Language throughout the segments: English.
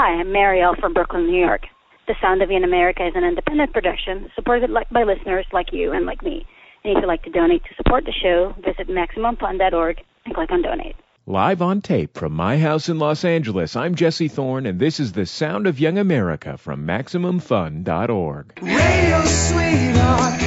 Hi, I'm Marielle from Brooklyn, New York. The Sound of Young America is an independent production supported by listeners like you and like me. And if you'd like to donate to support the show, visit MaximumFun.org and click on Donate. Live on tape from my house in Los Angeles, I'm Jesse Thorne, and this is the Sound of Young America from MaximumFun.org. Radio sweetheart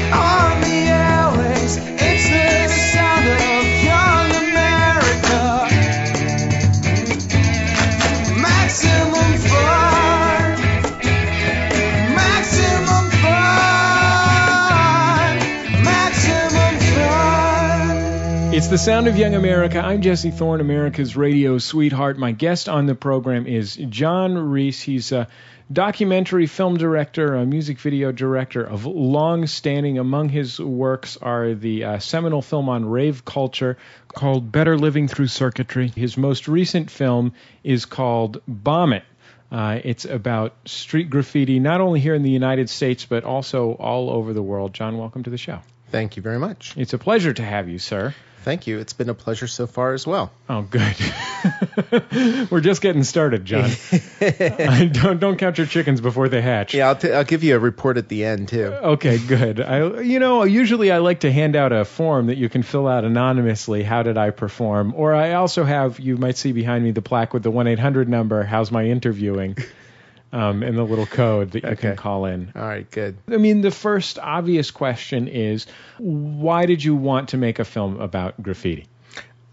the Sound of Young America. I'm Jesse Thorne, America's radio sweetheart. My guest on the program is John Reiss. He's a documentary film director, a music video director of long standing. Among his works are the uh, seminal film on rave culture called Better Living Through Circuitry. His most recent film is called Bomb It. Uh, it's about street graffiti, not only here in the United States, but also all over the world. John, welcome to the show. Thank you very much. It's a pleasure to have you, sir. Thank you. It's been a pleasure so far as well. Oh, good. We're just getting started, John. Don't don't count your chickens before they hatch. Yeah, I'll, t- I'll give you a report at the end too. Okay, good. I, you know, usually I like to hand out a form that you can fill out anonymously. How did I perform? Or I also have, you might see behind me the plaque with the one eight hundred number. How's my interviewing? Um, and the little code that you can call in. All right, good. I mean, the first obvious question is, why did you want to make a film about graffiti?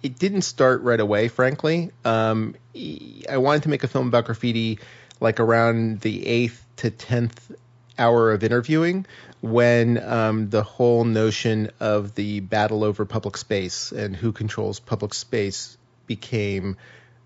It didn't start right away, frankly. Um, I wanted to make a film about graffiti like around the eighth to tenth hour of interviewing when um, the whole notion of the battle over public space and who controls public space became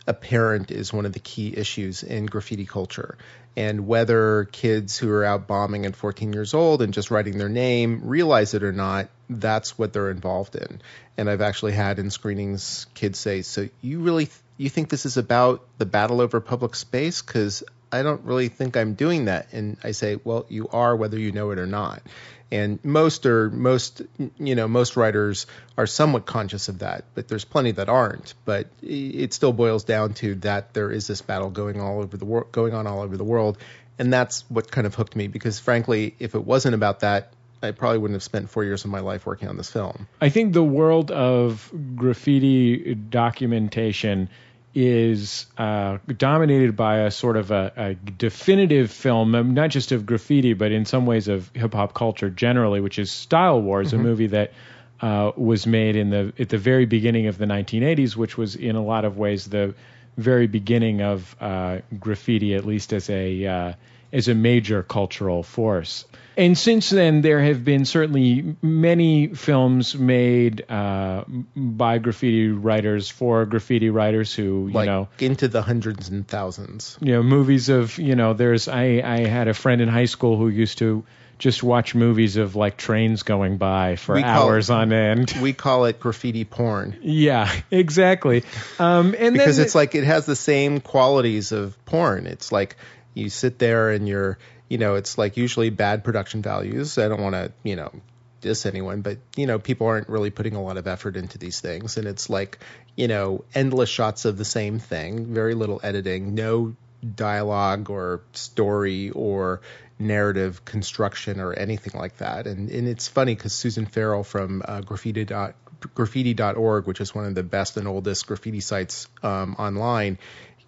apparent is one of the key issues in graffiti culture. And whether kids who are out bombing at 14 years old and just writing their name realize it or not, that's what they're involved in. And I've actually had in screenings kids say, "So you really you think this is about the battle over public space? Because I don't really think I'm doing that." And I say, "Well, you are, whether you know it or not." And most are most you know most writers are somewhat conscious of that, but there's plenty that aren't. But it still boils down to that there is this battle going all over the world, going on all over the world, and that's what kind of hooked me. Because frankly, if it wasn't about that, I probably wouldn't have spent four years of my life working on this film. I think the world of graffiti documentation is uh, dominated by a sort of a, a definitive film, um, not just of graffiti, but in some ways of hip hop culture generally, which is Style Wars, a movie that uh, was made in the at the very beginning of the 1980s, which was in a lot of ways the very beginning of uh, graffiti, at least as a as a major cultural force. And since then, there have been certainly many films made uh, by graffiti writers for graffiti writers who, you Like know, into the hundreds and thousands. you know, movies of, you know, there's I I had a friend in high school who used to just watch movies of like trains going by for We hours on end. We call it graffiti porn Yeah, exactly. Um, and because then it's like it has the same qualities of porn. It's like you sit there and you're, you know, it's like usually bad production values. I don't want to, you know, diss anyone, but you know, people aren't really putting a lot of effort into these things, and it's like, you know, endless shots of the same thing, very little editing, no dialogue or story or narrative construction or anything like that. And and it's funny because Susan Farrell from uh, graffiti dot graffiti.org, which is one of the best and oldest graffiti sites um, online.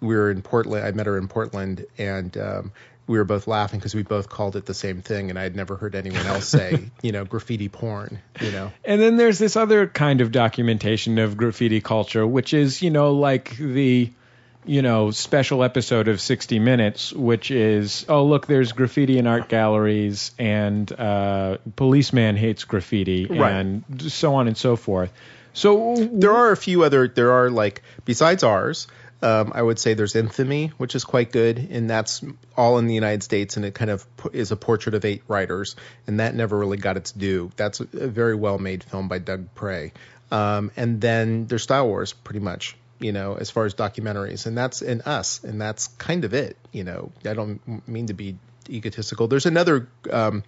We were in Portland. I met her in Portland, and um, we were both laughing because we both called it the same thing, and I had never heard anyone else say, you know, graffiti porn. You know, And then there's this other kind of documentation of graffiti culture, which is, you know, like the, you know, special episode of 60 Minutes, which is, oh, look, there's graffiti in art galleries, and uh, policeman hates graffiti, Right. and so on and so forth. So there are a few other. There are like besides ours. Um, I would say there's Infamy, which is quite good, and that's all in the United States, and it kind of is a portrait of eight writers, and that never really got its due. That's a very well made film by Doug Pray. Um, and then there's Style Wars, pretty much, you know, as far as documentaries, and that's in us, and that's kind of it. You know, I don't mean to be egotistical. There's another um,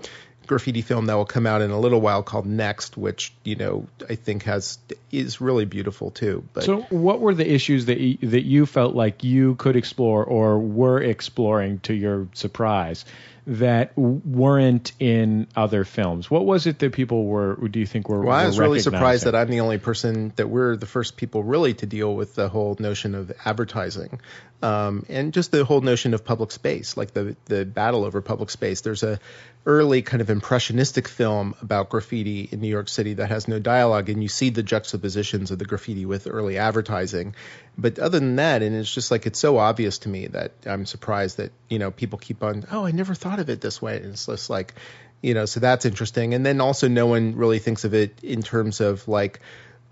graffiti film that will come out in a little while called Next, which you know I think has is really beautiful too. But So, what were the issues that you, that you felt like you could explore or were exploring to your surprise that weren't in other films? What was it that people were? Do you think were? Well, I was really surprised that I'm the only person that we're the first people really to deal with the whole notion of advertising, um, and just the whole notion of public space, like the the battle over public space. There's a early kind of impressionistic film about graffiti in New York City that has no dialogue, and you see the juxtapositions of the graffiti with early advertising. But other than that, and it's just like it's so obvious to me that I'm surprised that you know people keep on. Oh, I never thought of it this way. And it's just like you know so that's interesting and then also no one really thinks of it in terms of like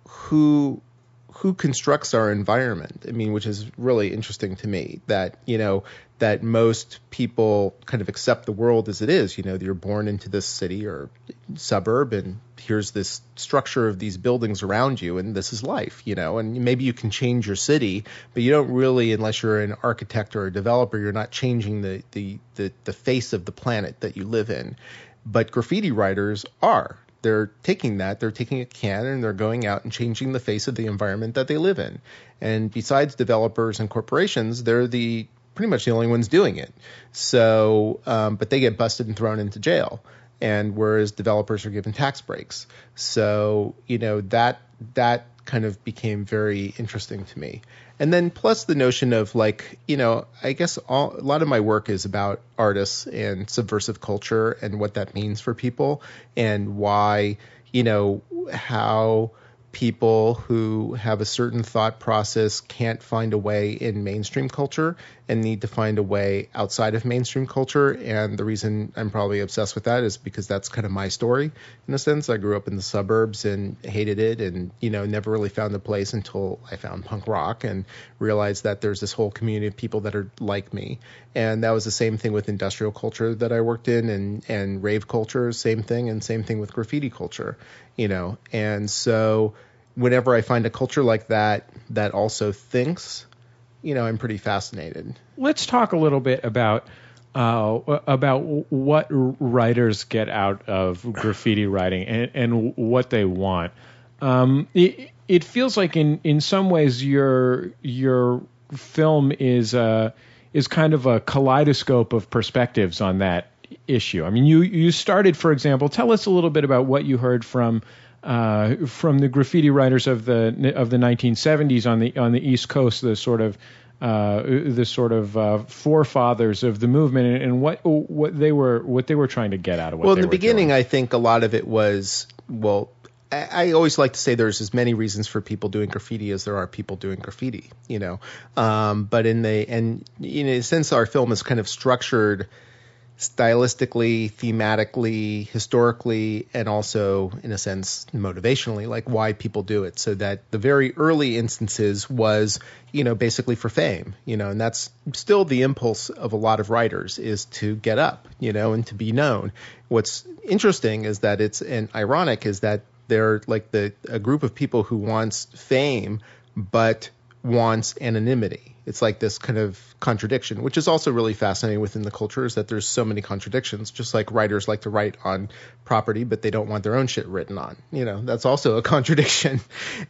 who who constructs our environment i mean which is really interesting to me that you know that most people kind of accept the world as it is. You know you're born into this city or suburb and here's this structure of these buildings around you and this is life you know and maybe you can change your city but you don't really unless you're an architect or a developer you're not changing the the the, the face of the planet that you live in. But graffiti writers are. They're taking that they're taking a can and they're going out and changing the face of the environment that they live in. And besides developers and corporations they're the pretty much the only ones doing it. So um, but they get busted and thrown into jail. And whereas developers are given tax breaks. So you know that that kind of became very interesting to me. And then plus the notion of like you know i guess all, a lot of my work is about artists and subversive culture and what that means for people and why you know how people who have a certain thought process can't find a way in mainstream culture and need to find a way outside of mainstream culture. And the reason i'm probably obsessed with that is because that's kind of my story in a sense. I grew up in the suburbs and hated it and you know never really found a place until i found punk rock and realized that there's this whole community of people that are like me. And that was the same thing with industrial culture that i worked in and and rave culture same thing. And same thing with graffiti culture you know. And so whenever i find a culture like that that also thinks you know i'm pretty fascinated Let's talk a little bit about uh, about what writers get out of graffiti writing and, and what they want. Um, it, it feels like in, in some ways your your film is uh, is kind of a kaleidoscope of perspectives on that issue. I mean, you you started, for example, tell us a little bit about what you heard from uh, from the graffiti writers of the of the 1970s on the on the East Coast, the sort of uh, the sort of uh, forefathers of the movement, and, and what what they were what they were trying to get out of what. well in the beginning doing. i think a lot of it was well I I always like to say there's as many reasons for people doing graffiti as there are people doing graffiti, you know. Um, but in the and in a sense, our film is kind of structured stylistically, thematically, historically, and also in a sense motivationally, like why people do it. So that the very early instances was, you know, basically for fame, you know, and that's still the impulse of a lot of writers is to get up, you know, and to be known. What's interesting is that it's and ironic is that they're like the a group of people who wants fame but wants anonymity. It's like this kind of contradiction, which is also really fascinating within the culture, is that there's so many contradictions. Just like writers like to write on property, but they don't want their own shit written on. You know, that's also a contradiction.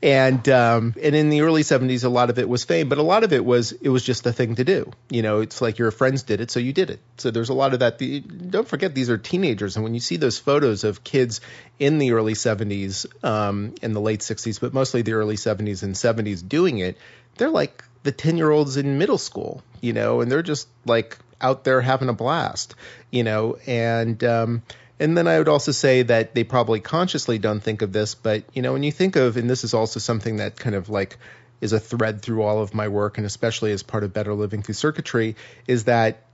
And um, and in the early '70s, a lot of it was fame, but a lot of it was it was just a thing to do. You know, it's like your friends did it, so you did it. So there's a lot of that. The, don't forget, these are teenagers, and when you see those photos of kids in the early '70s, um, in the late '60s, but mostly the early '70s and '70s doing it, they're like the 10 year olds in middle school, you know, and they're just like out there having a blast, you know, and, um, and then I would also say that they probably consciously don't think of this, but you know, when you think of, and this is also something that kind of like is a thread through all of my work, and especially as part of Better Living Through Circuitry, is that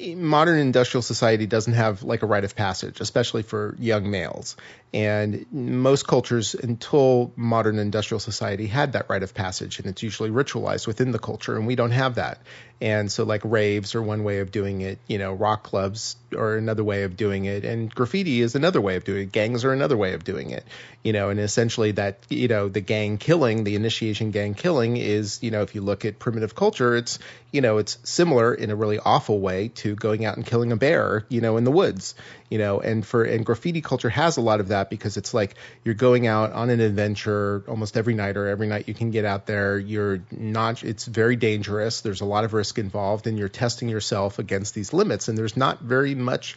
modern industrial society doesn't have like a rite of passage, especially for young males. And most cultures, until modern industrial society, had that rite of passage, and it's usually ritualized within the culture, and we don't have that. And so, like raves are one way of doing it, you know, rock clubs are another way of doing it, and graffiti is another way of doing it. Gangs are another way of doing it, you know, and essentially that, you know, the gang killing, the initiation gang killing is, you know, if you look at primitive culture, it's, you know, it's similar in a really awful way to going out and killing a bear, you know, in the woods, you know, and for and graffiti culture has a lot of that because it's like you're going out on an adventure almost every night or every night you can get out there. You're not it's very dangerous. There's a lot of risk involved and you're testing yourself against these limits and there's not very much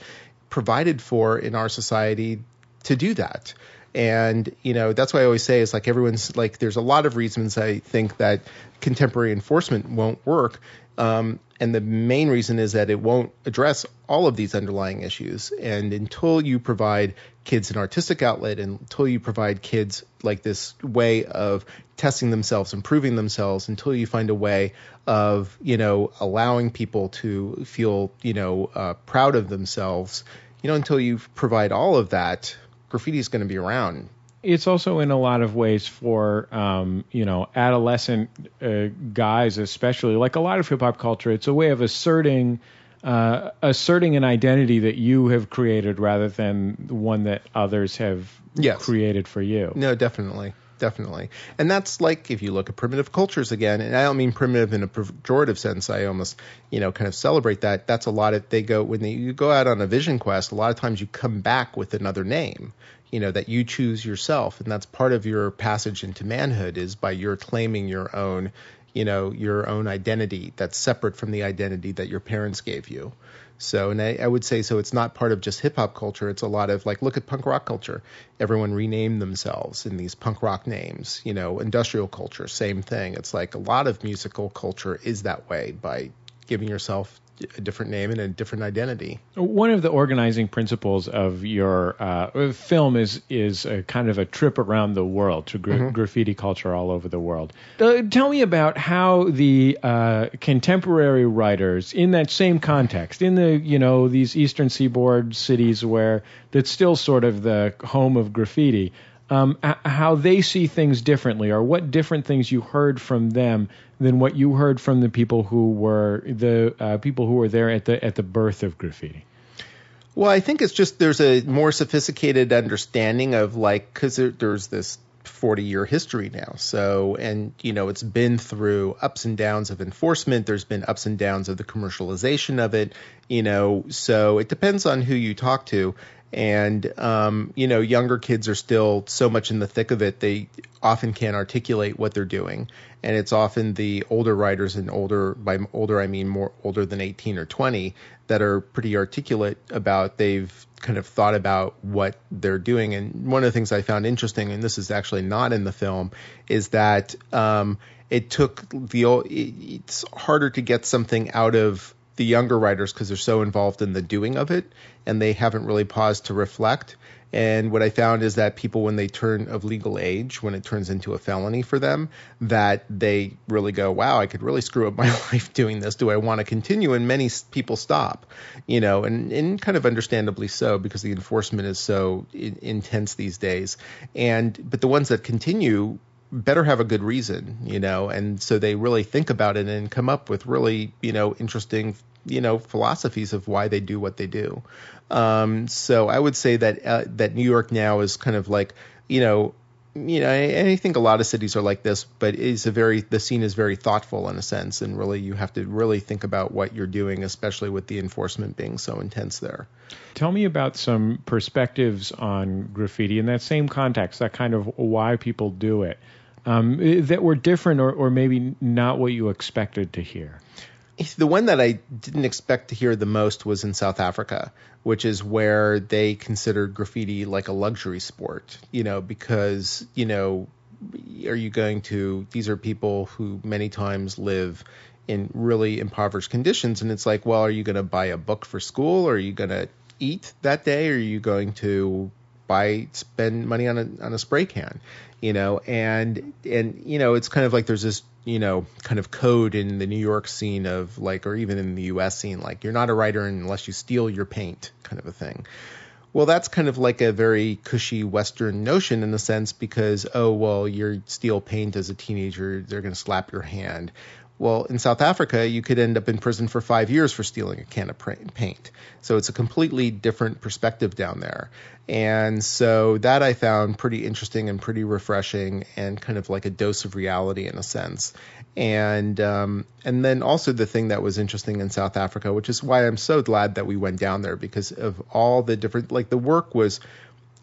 provided for in our society to do that. And you know that's why I always say is like everyone's like there's a lot of reasons I think that contemporary enforcement won't work, um, and the main reason is that it won't address all of these underlying issues. And until you provide kids an artistic outlet, until you provide kids like this way of testing themselves, improving themselves, until you find a way of you know allowing people to feel you know uh, proud of themselves, you know until you provide all of that, graffiti is going to be around. It's also in a lot of ways for um, you know adolescent uh, guys, especially like a lot of hip hop culture. It's a way of asserting uh, asserting an identity that you have created rather than one that others have Yes. created for you. No, definitely. Definitely. And that's like if you look at primitive cultures again, and I don't mean primitive in a pejorative sense. I almost, you know, kind of celebrate that. That's a lot of they go when they, you go out on a vision quest, a lot of times you come back with another name, you know, that you choose yourself. And that's part of your passage into manhood is by your claiming your own, you know, your own identity that's separate from the identity that your parents gave you. So, and I, I would say so. It's not part of just hip hop culture. It's a lot of like, look at punk rock culture. Everyone renamed themselves in these punk rock names. You know, industrial culture, same thing. It's like a lot of musical culture is that way by giving yourself a different name and a different identity. One of the organizing principles of your uh, film is is a kind of a trip around the world to gra- graffiti culture all over the world. Uh, tell me about how the uh, contemporary writers in that same context, in the you know these Eastern Seaboard cities where that's still sort of the home of graffiti. Um, how they see things differently, or what different things you heard from them than what you heard from the people who were the uh, people who were there at the at the birth of graffiti. Well, I think it's just there's a more sophisticated understanding of like because there, there's this 40 year history now. So, and you know, it's been through ups and downs of enforcement. There's been ups and downs of the commercialization of it. You know, so it depends on who you talk to. And um, you know, younger kids are still so much in the thick of it. They often can't articulate what they're doing, and it's often the older writers and older by older I mean more older than 18 or 20 that are pretty articulate about they've kind of thought about what they're doing. And one of the things I found interesting, and this is actually not in the film, is that um, it took the it's harder to get something out of the younger writers because they're so involved in the doing of it and they haven't really paused to reflect. And what I found is that people, when they turn of legal age, when it turns into a felony for them, that they really go, wow, I could really screw up my life doing this. Do I want to continue? And many people stop, you know, and, and kind of understandably so because the enforcement is so in, intense these days. And, but the ones that continue, better have a good reason, you know, and so they really think about it and come up with really, you know, interesting, you know, philosophies of why they do what they do. Um, so I would say that uh, that New York now is kind of like, you know, you know, I think a lot of cities are like this, but it's a very the scene is very thoughtful in a sense, and really you have to really think about what you're doing, especially with the enforcement being so intense there. Tell me about some perspectives on graffiti in that same context, that kind of why people do it, um, that were different or, or maybe not what you expected to hear. The one that I didn't expect to hear the most was in South Africa, which is where they considered graffiti like a luxury sport, you know, because, you know, are you going to, these are people who many times live in really impoverished conditions. And it's like, well, are you going to buy a book for school? Or are you going to eat that day? Or are you going to buy, spend money on a, on a spray can? You know, and, and, you know, it's kind of like there's this you know, kind of code in the New York scene of like, or even in the US scene, like you're not a writer unless you steal your paint, kind of a thing. Well, that's kind of like a very cushy Western notion in a sense because, oh, well, you steal paint as a teenager, they're going to slap your hand. Well, in South Africa, you could end up in prison for five years for stealing a can of paint. So it's a completely different perspective down there. And so that I found pretty interesting and pretty refreshing and kind of like a dose of reality in a sense. and um, and then also the thing that was interesting in South Africa, which is why I'm so glad that we went down there because of all the different like the work was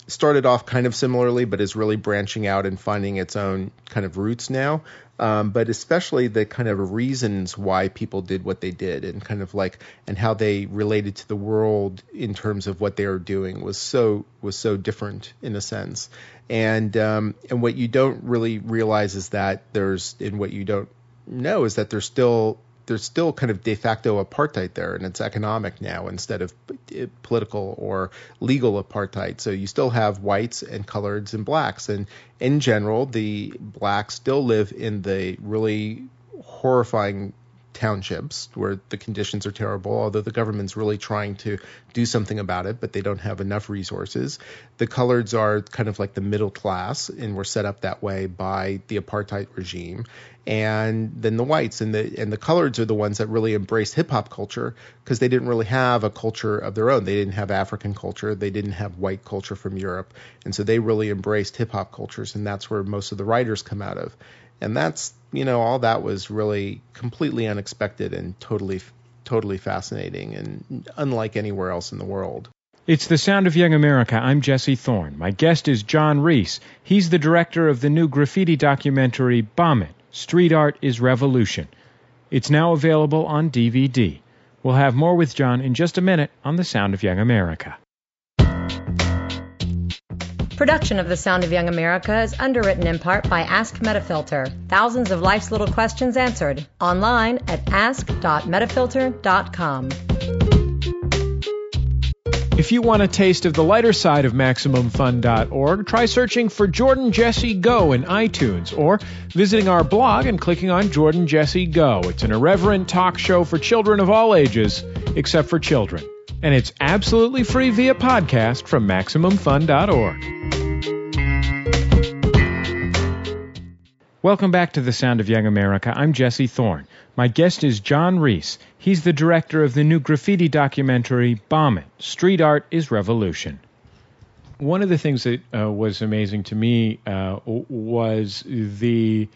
started off kind of similarly, but is really branching out and finding its own kind of roots now. Um, but especially the kind of reasons why people did what they did and kind of like and how they related to the world in terms of what they were doing was so was so different in a sense. And um, and what you don't really realize is that there's in what you don't know is that there's still there's still kind of de facto apartheid there, and it's economic now instead of eh, political or legal apartheid. So you still have whites and coloreds and blacks, and in general, the blacks still live in the really horrifying townships where the conditions are terrible, although the government's really trying to do something about it, but they don't have enough resources. The coloreds are kind of like the middle class and were set up that way by the apartheid regime. And then the whites and the and the coloreds are the ones that really embraced hip hop culture because they didn't really have a culture of their own. They didn't have African culture, they didn't have white culture from Europe, and so they really embraced hip hop cultures, and that's where most of the writers come out of and that's you know all that was really completely unexpected and totally totally fascinating and unlike anywhere else in the world. It's the Sound of Young America. I'm Jesse Thorne. My guest is John Reiss. He's the director of the new graffiti documentary Bomb It Street Art is Revolution. It's now available on DVD. We'll have more with John in just a minute on the Sound of Young America. Production of The Sound of Young America is underwritten in part by Ask Metafilter. Thousands of life's little questions answered. Online at ask.metafilter.com. If you want a taste of the lighter side of MaximumFun.org, try searching for Jordan Jesse Go in iTunes or visiting our blog and clicking on Jordan Jesse Go. It's an irreverent talk show for children of all ages, except for children. And it's absolutely free via podcast from MaximumFun.org. Welcome back to the Sound of Young America. I'm Jesse Thorne. My guest is John Reiss. He's the director of the new graffiti documentary Bomb It Street Art is Revolution. One of the things that uh, was amazing to me uh, was the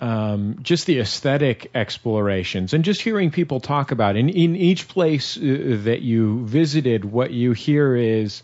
um, just the aesthetic explorations and just hearing people talk about it. In, in each place uh, that you visited, what you hear is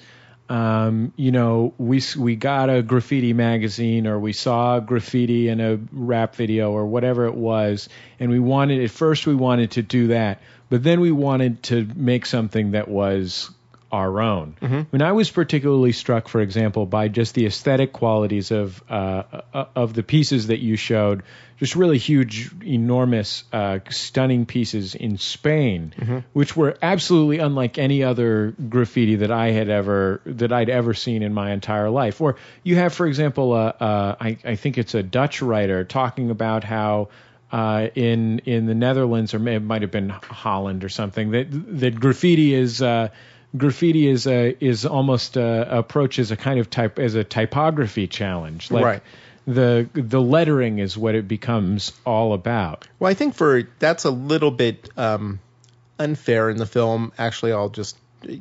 um, you know, we we got a graffiti magazine or we saw graffiti in a rap video or whatever it was, and we wanted at first we wanted to do that, but then we wanted to make something that was our own. Mm-hmm. I mean, I was particularly struck, for example, by just the aesthetic qualities of uh, uh, of the pieces that you showed. Just really huge, enormous, uh, stunning pieces in Spain, mm-hmm. which were absolutely unlike any other graffiti that I had ever that I'd ever seen in my entire life. Or you have, for example, uh, uh, I, I think it's a Dutch writer talking about how. Uh, in in the Netherlands, or it might have been Holland or something. That that graffiti is uh, graffiti is a is almost a, approach as a kind of type as a typography challenge. Like right. The the lettering is what it becomes all about. Well, I think for that's a little bit um, unfair in the film. Actually, I'll just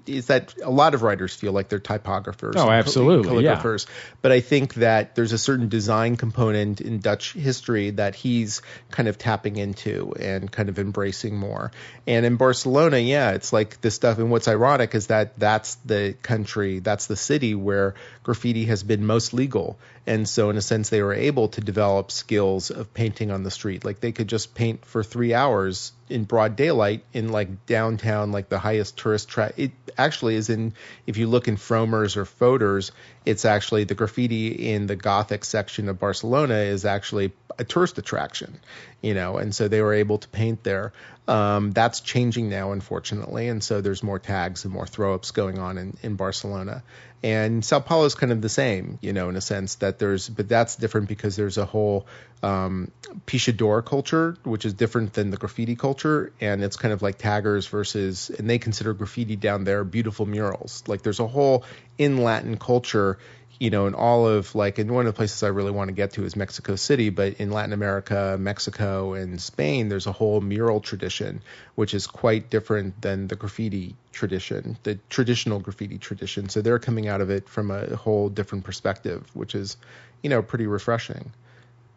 is that a lot of writers feel like they're typographers. Oh, absolutely, calligraphers. Yeah. But I think that there's a certain design component in Dutch history that he's kind of tapping into and kind of embracing more. And in Barcelona, yeah, it's like this stuff. And what's ironic is that that's the country, that's the city where graffiti has been most legal. And so, in a sense, they were able to develop skills of painting on the street. Like they could just paint for three hours in broad daylight in like downtown, like the highest tourist track. It actually is in, if you look in Frommer's or Fodor's, it's actually the graffiti in the Gothic section of Barcelona is actually a tourist attraction, you know, and so they were able to paint there. Um, that's changing now, unfortunately, and so there's more tags and more throw ups going on in, in Barcelona. And Sao Paulo is kind of the same, you know, in a sense that there's, but that's different because there's a whole um, pichador culture, which is different than the graffiti culture, and it's kind of like taggers versus, and they consider graffiti down there beautiful murals. Like there's a whole in Latin culture you know, in all of like, and one of the places I really want to get to is Mexico City, but in Latin America, Mexico, and Spain, there's a whole mural tradition, which is quite different than the graffiti tradition, the traditional graffiti tradition. So they're coming out of it from a whole different perspective, which is, you know, pretty refreshing.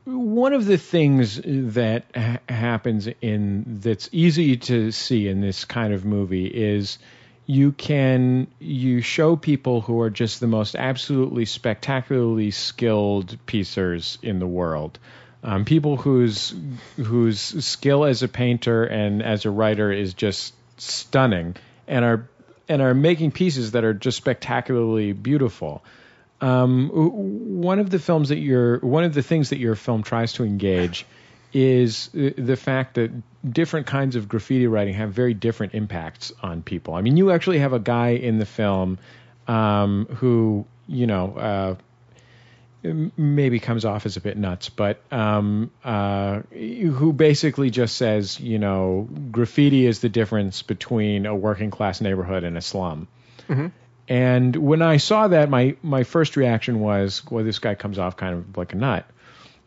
one of the things that ha- happens in that's easy to see in this kind of movie is you can you show people who are just the most absolutely spectacularly skilled piecers in the world. Um, people whose whose skill as a painter and as a writer is just stunning and are and are making pieces that are just spectacularly beautiful. Um, one of the films that your one of the things that your film tries to engage is the fact that different kinds of graffiti writing have very different impacts on people. I mean, you actually have a guy in the film um, who, you know, uh, maybe comes off as a bit nuts, but um, uh, who basically just says, you know, graffiti is the difference between a working class neighborhood and a slum. Mm-hmm. And when I saw that, my my first reaction was, well, this guy comes off kind of like a nut.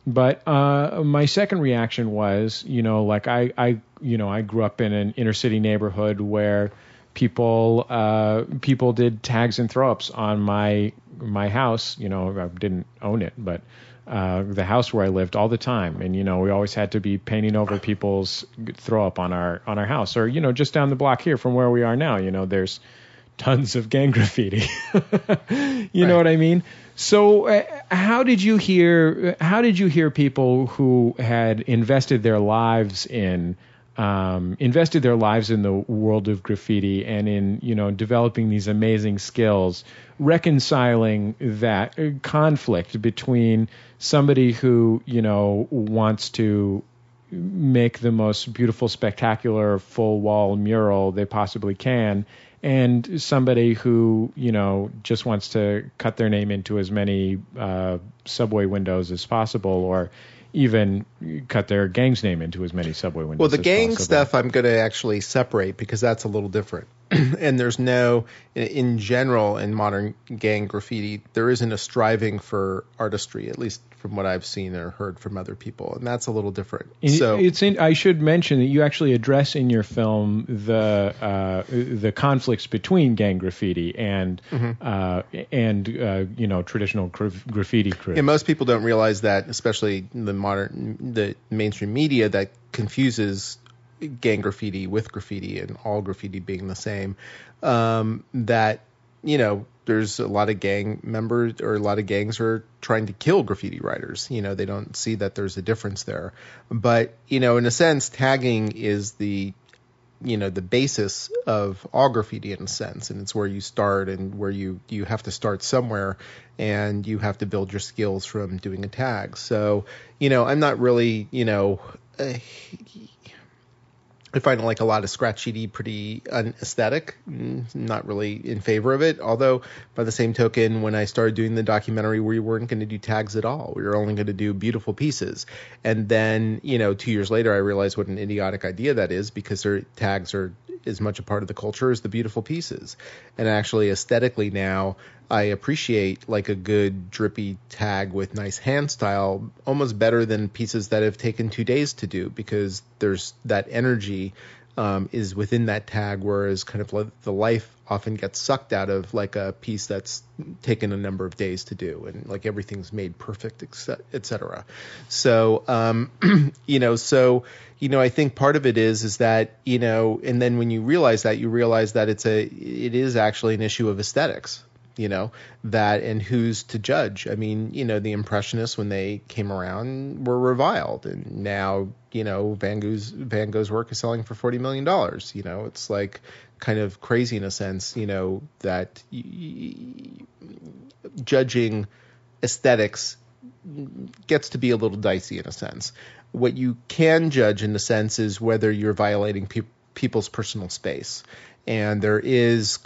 But uh, my second reaction was, you know, like I, I, you know, I grew up in an inner city neighborhood where people uh, people did tags and throw ups on my my house. You know, I didn't own it, but uh, the house where I lived all the time, and you know, we always had to be painting over people's throw up on our on our house, or you know, just down the block here from where we are now. You know, there's tons of gang graffiti. you right. know what I mean? So, uh, how did you hear? How did you hear people who had invested their lives in um, invested their lives in the world of graffiti and in you know developing these amazing skills, reconciling that uh, conflict between somebody who you know wants to make the most beautiful, spectacular full wall mural they possibly can and somebody who you know just wants to cut their name into as many uh, subway windows as possible, or even cut their gang's name into as many subway windows. Well, the gang possible. stuff I'm going to actually separate because that's a little different. and there's no, in general, in modern gang graffiti, there isn't a striving for artistry, at least from what I've seen or heard from other people, and that's a little different. And so it's in, I should mention that you actually address in your film the uh, the conflicts between gang graffiti and Mm-hmm. uh, and uh, you know traditional gra- graffiti crews. And most people don't realize that, especially the modern, the mainstream media, that confuses gang graffiti with graffiti and all graffiti being the same. Um, that you know, there's a lot of gang members or a lot of gangs are trying to kill graffiti writers. You know, they don't see that there's a difference there. But you know, in a sense, tagging is the you know the basis of all graffiti in a sense and it's where you start and where you you have to start somewhere and you have to build your skills from doing a tag so you know i'm not really you know uh, I find like a lot of scratchiti pretty unaesthetic. Mm, Not really in favor of it. Although, by the same token, when I started doing the documentary, we weren't going to do tags at all. We were only going to do beautiful pieces. And then, you know, two years later, I realized what an idiotic idea that is because their tags are as much a part of the culture as the beautiful pieces. And actually, aesthetically now, I appreciate like a good drippy tag with nice hand style almost better than pieces that have taken two days to do because there's that energy um, is within that tag, whereas kind of the life often gets sucked out of like a piece that's taken a number of days to do and like everything's made perfect, et cetera. So, um, you know, so, you know, I think part of it is, is that, you know, and then when you realize that, you realize that it's a, it is actually an issue of aesthetics you know that and who's to judge. I mean you know the impressionists when they came around were reviled. And now you know van gogh's van gogh's work is selling for 40 million dollars. You know it's like kind of crazy in a sense you know that y- y- judging aesthetics gets to be a little dicey in a sense. What you can judge in a sense is whether you're violating pe- people's personal space. And there is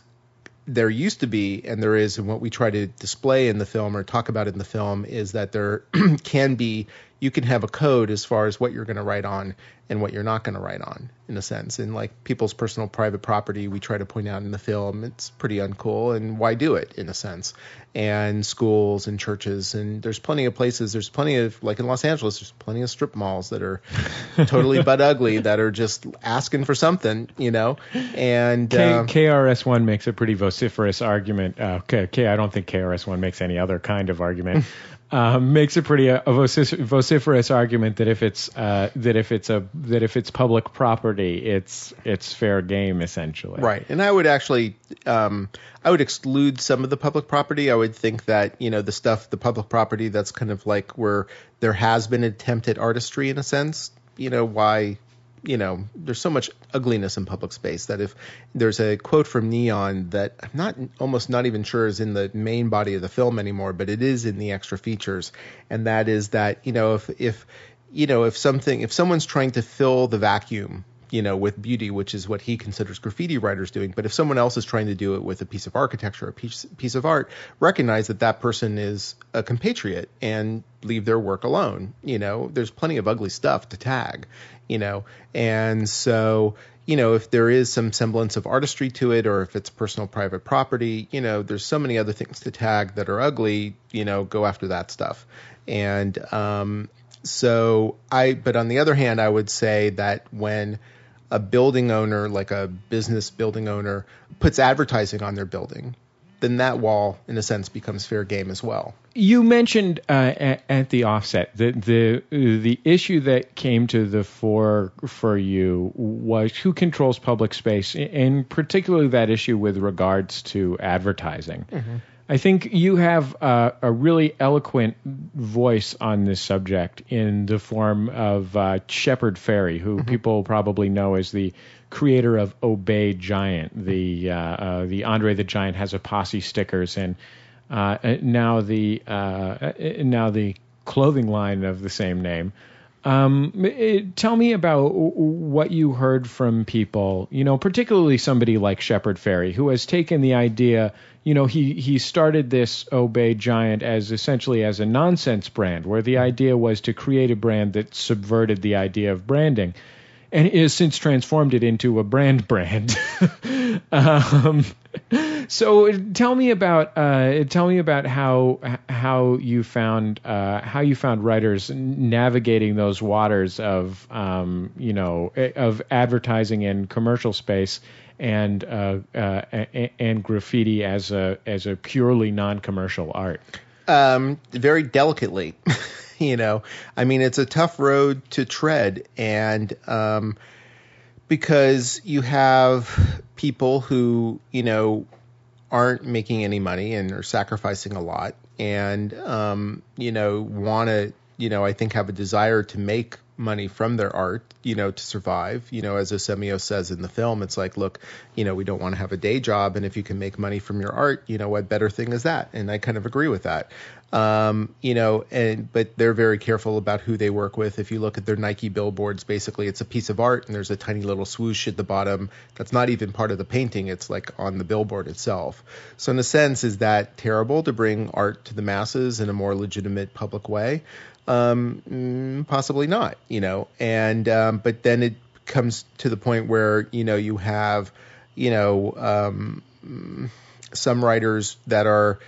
there used to be, and there is, and what we try to display in the film or talk about in the film is that there can be, you can have a code as far as what you're going to write on and what you're not going to write on, in a sense. And like people's personal private property, we try to point out in the film, it's pretty uncool, and why do it, in a sense. And schools and churches, and there's plenty of places, there's plenty of, like in Los Angeles, there's plenty of strip malls that are totally butt ugly that are just asking for something, you know? And K- um, KRS-One makes a pretty vociferous argument. Uh, K, K, I don't think KRS-One makes any other kind of argument. um, makes a pretty uh, vocif- vociferous argument that if it's uh, that if it's a that if it's public property, it's it's fair game essentially. Right, and I would actually, um, I would exclude some of the public property. I would think that you know the stuff, the public property that's kind of like where there has been an attempt at artistry in a sense. You know why you know, there's so much ugliness in public space that if there's a quote from Neon that I'm not almost not even sure is in the main body of the film anymore, but it is in the extra features, and that is that you know if if you know if something if someone's trying to fill the vacuum you know, with beauty, which is what he considers graffiti writers doing. But if someone else is trying to do it with a piece of architecture, a piece, piece of art, recognize that that person is a compatriot and leave their work alone. You know, there's plenty of ugly stuff to tag, you know, and so, you know, if there is some semblance of artistry to it or if it's personal private property, you know, there's so many other things to tag that are ugly, you know, go after that stuff. And, um, so I, but on the other hand, I would say that when a building owner, like a business building owner, puts advertising on their building, then that wall, in a sense, becomes fair game as well. You mentioned uh, at, at, the offset that the the issue that came to the fore for you was who controls public space, and particularly that issue with regards to advertising. Mm-hmm. I think you have uh, a really eloquent voice on this subject in the form of uh, Shepard Fairey, who mm-hmm. people probably know as the creator of Obey Giant, the uh, uh the Andre the Giant has a posse stickers, and uh, now the uh, now the clothing line of the same name. Um, it, tell me about what you heard from people, you know, particularly somebody like Shepard Fairey, who has taken the idea you know, he he started this Obey Giant as essentially as a nonsense brand, where the idea was to create a brand that subverted the idea of branding, and has since transformed it into a brand brand. um, so tell me about uh, tell me about how how you found uh, how you found writers navigating those waters of um, you know of advertising and commercial space and uh, uh, and graffiti as a as a purely non-commercial art? Um, very delicately, you know. I mean, it's a tough road to tread, and um, because you have people who you know aren't making any money and are sacrificing a lot, and um, you know want to you know I think have a desire to make money from their art, you know, to survive. You know, as Os Gemeos says in the film, it's like, look, you know, we don't want to have a day job, and if you can make money from your art, you know, what better thing is that? And I kind of agree with that. Um, you know, and but they're very careful about who they work with. If you look at their Nike billboards, basically it's a piece of art, and there's a tiny little swoosh at the bottom that's not even part of the painting. It's like on the billboard itself. So in a sense, is that terrible to bring art to the masses in a more legitimate public way? Um, mm, possibly not, you know. And um, but then it comes to the point where you know you have, you know, um, some writers that are,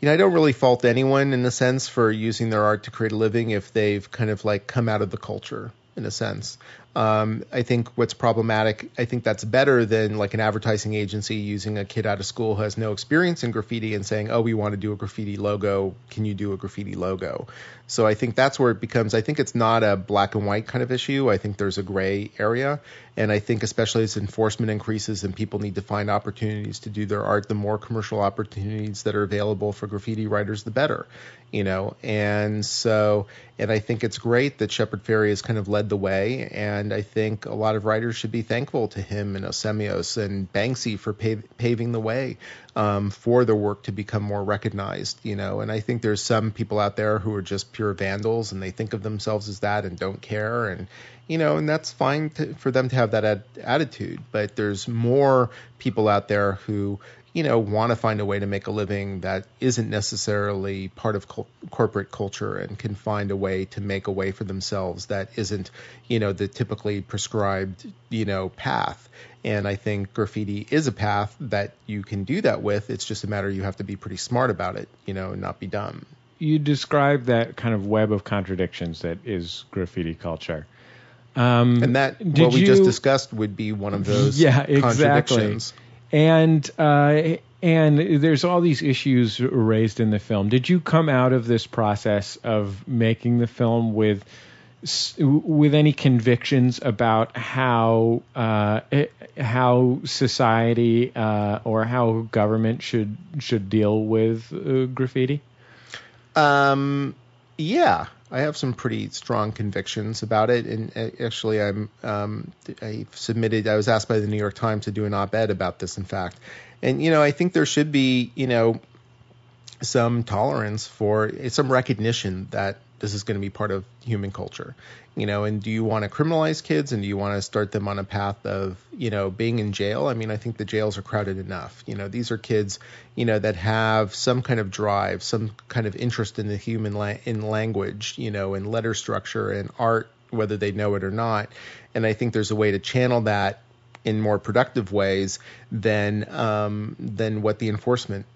you know, I don't really fault anyone in a sense for using their art to create a living if they've kind of like come out of the culture in a sense. Um, I think what's problematic, I think that's better than like an advertising agency using a kid out of school who has no experience in graffiti and saying, oh, we want to do a graffiti logo. Can you do a graffiti logo? So I think that's where it becomes, I think it's not a black and white kind of issue. I think there's a gray area. And I think especially as enforcement increases and people need to find opportunities to do their art, the more commercial opportunities that are available for graffiti writers, the better, you know? And so, and I think it's great that Shepard Fairey has kind of led the way. And I think a lot of writers should be thankful to him and Os Gemeos and Banksy for paving the way um, for their work to become more recognized, you know. And I think there's some people out there who are just pure vandals and they think of themselves as that and don't care and you know and that's fine to, for them to have that ad- attitude but there's more people out there who you know want to find a way to make a living that isn't necessarily part of co- corporate culture and can find a way to make a way for themselves that isn't you know the typically prescribed you know path and I think graffiti is a path that you can do that with. It's just a matter you have to be pretty smart about it, you know, and not be dumb you describe that kind of web of contradictions that is graffiti culture. Um, and that what we you, just discussed would be one of those yeah, exactly. contradictions. And uh, and there's all these issues raised in the film. Did you come out of this process of making the film with with any convictions about how uh, how society uh, or how government should should deal with uh, graffiti? Um, yeah, I have some pretty strong convictions about it, and uh, actually, I'm um, I submitted. I was asked by the New York Times to do an op-ed about this. In fact, and you know, I think there should be you know some tolerance for some recognition that this is going to be part of human culture you know? And do you want to criminalize kids and do you want to start them on a path of you know being in jail? I mean i think the jails are crowded enough you know? These are kids you know that have some kind of drive some kind of interest in the human la- in language you know in letter structure and art whether they know it or not. And i think there's a way to channel that in more productive ways than um, than what the enforcement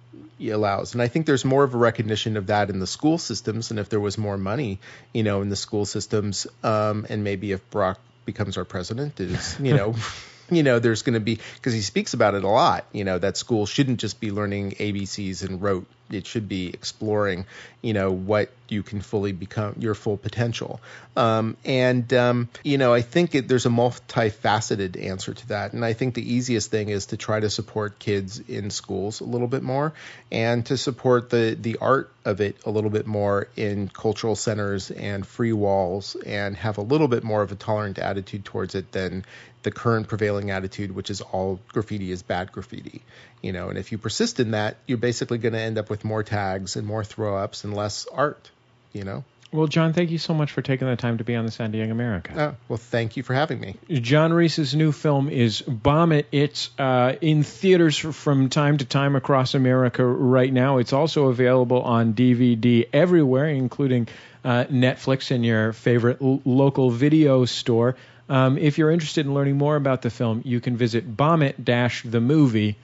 allows. And I think there's more of a recognition of that in the school systems. And if there was more money, you know, in the school systems, um, and maybe if Barack becomes our president, is you know. you know, there's going to be because he speaks about it a lot. You know, that school shouldn't just be learning ABCs and rote. It should be exploring, you know, what you can fully become your full potential. Um, and um, you know, I think it, there's a multifaceted answer to that. And I think the easiest thing is to try to support kids in schools a little bit more, and to support the the art of it a little bit more in cultural centers and free walls, and have a little bit more of a tolerant attitude towards it than the current prevailing attitude, which is all graffiti is bad graffiti. You know, and if you persist in that, you're basically going to end up with more tags and more throw ups and less art you know. Well, John, thank you so much for taking the time to be on the of Young America. Oh, well, thank you for having me. John Reiss's new film is Bomb It. It's uh, in theaters from time to time across America right now. It's also available on DVD everywhere, including uh, Netflix and your favorite l- local video store. Um, if you're interested in learning more about the film, you can visit bombit-themovie.com.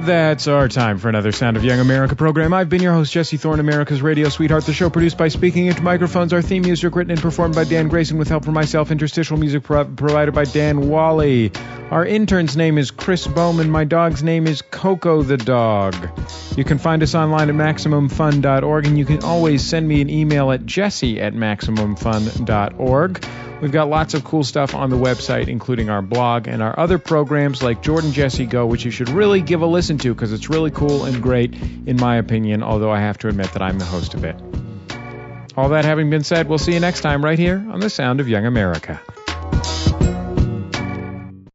That's our time for another Sound of Young America program. I've been your host, Jesse Thorne, America's radio sweetheart. The show produced by Speaking Into Microphones. Our theme music written and performed by Dan Grayson with help from myself. Interstitial music pro- provided by Dan Wally. Our intern's name is Chris Bowman. My dog's name is Coco the dog. You can find us online at MaximumFun.org, and you can always send me an email at jesse at MaximumFun.org. We've got lots of cool stuff on the website, including our blog and our other programs like Jordan Jesse Go, which you should really give a listen to because it's really cool and great, in my opinion, although I have to admit that I'm the host of it. All that having been said, we'll see you next time right here on The Sound of Young America.